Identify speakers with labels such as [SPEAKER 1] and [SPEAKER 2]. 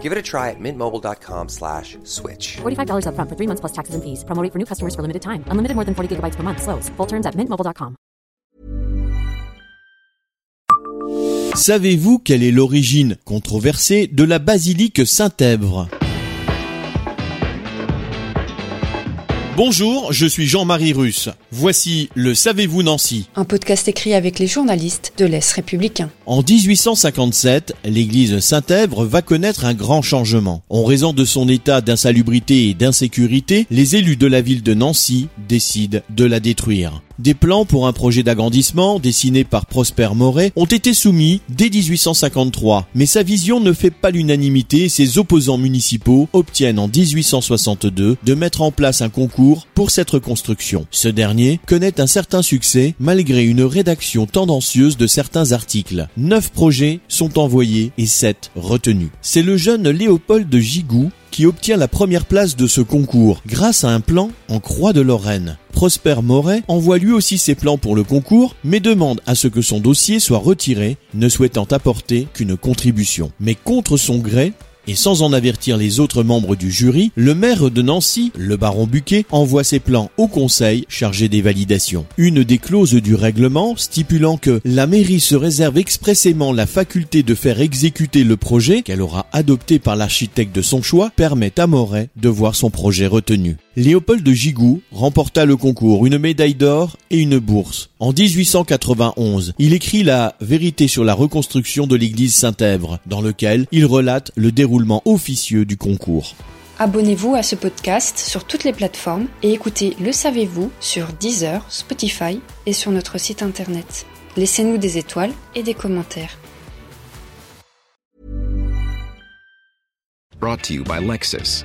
[SPEAKER 1] Give it a try at mintmobile.com slash switch.
[SPEAKER 2] $45 upfront for three months plus taxes and fees. Promo rate for new customers for limited time. Unlimited more than 40 gigabytes per month. Slows. Full terms at mintmobile.com.
[SPEAKER 3] Savez-vous quelle est l'origine controversée de la basilique Saint-Èvre? Bonjour, je suis Jean-Marie Russe. Voici le Savez-vous Nancy
[SPEAKER 4] Un podcast écrit avec les journalistes de l'Est républicain.
[SPEAKER 3] En 1857, l'église Saint-Èvre va connaître un grand changement. En raison de son état d'insalubrité et d'insécurité, les élus de la ville de Nancy décident de la détruire. Des plans pour un projet d'agrandissement dessinés par Prosper Moret ont été soumis dès 1853, mais sa vision ne fait pas l'unanimité et ses opposants municipaux obtiennent en 1862 de mettre en place un concours pour cette reconstruction. Ce dernier connaît un certain succès malgré une rédaction tendancieuse de certains articles. Neuf projets sont envoyés et sept retenus. C'est le jeune Léopold Gigou qui obtient la première place de ce concours grâce à un plan en croix de Lorraine. Prosper Moret envoie lui aussi ses plans pour le concours, mais demande à ce que son dossier soit retiré, ne souhaitant apporter qu'une contribution. Mais contre son gré, et sans en avertir les autres membres du jury, le maire de Nancy, le baron Buquet, envoie ses plans au conseil chargé des validations. Une des clauses du règlement stipulant que la mairie se réserve expressément la faculté de faire exécuter le projet qu'elle aura adopté par l'architecte de son choix permet à Moret de voir son projet retenu. Léopold de Gigou remporta le concours, une médaille d'or et une bourse. En 1891, il écrit la Vérité sur la reconstruction de l'église Saint-Èvre, dans lequel il relate le déroulement officieux du concours.
[SPEAKER 4] Abonnez-vous à ce podcast sur toutes les plateformes et écoutez Le Savez-vous sur Deezer, Spotify et sur notre site internet. Laissez-nous des étoiles et des commentaires.
[SPEAKER 5] Brought to you by Lexus.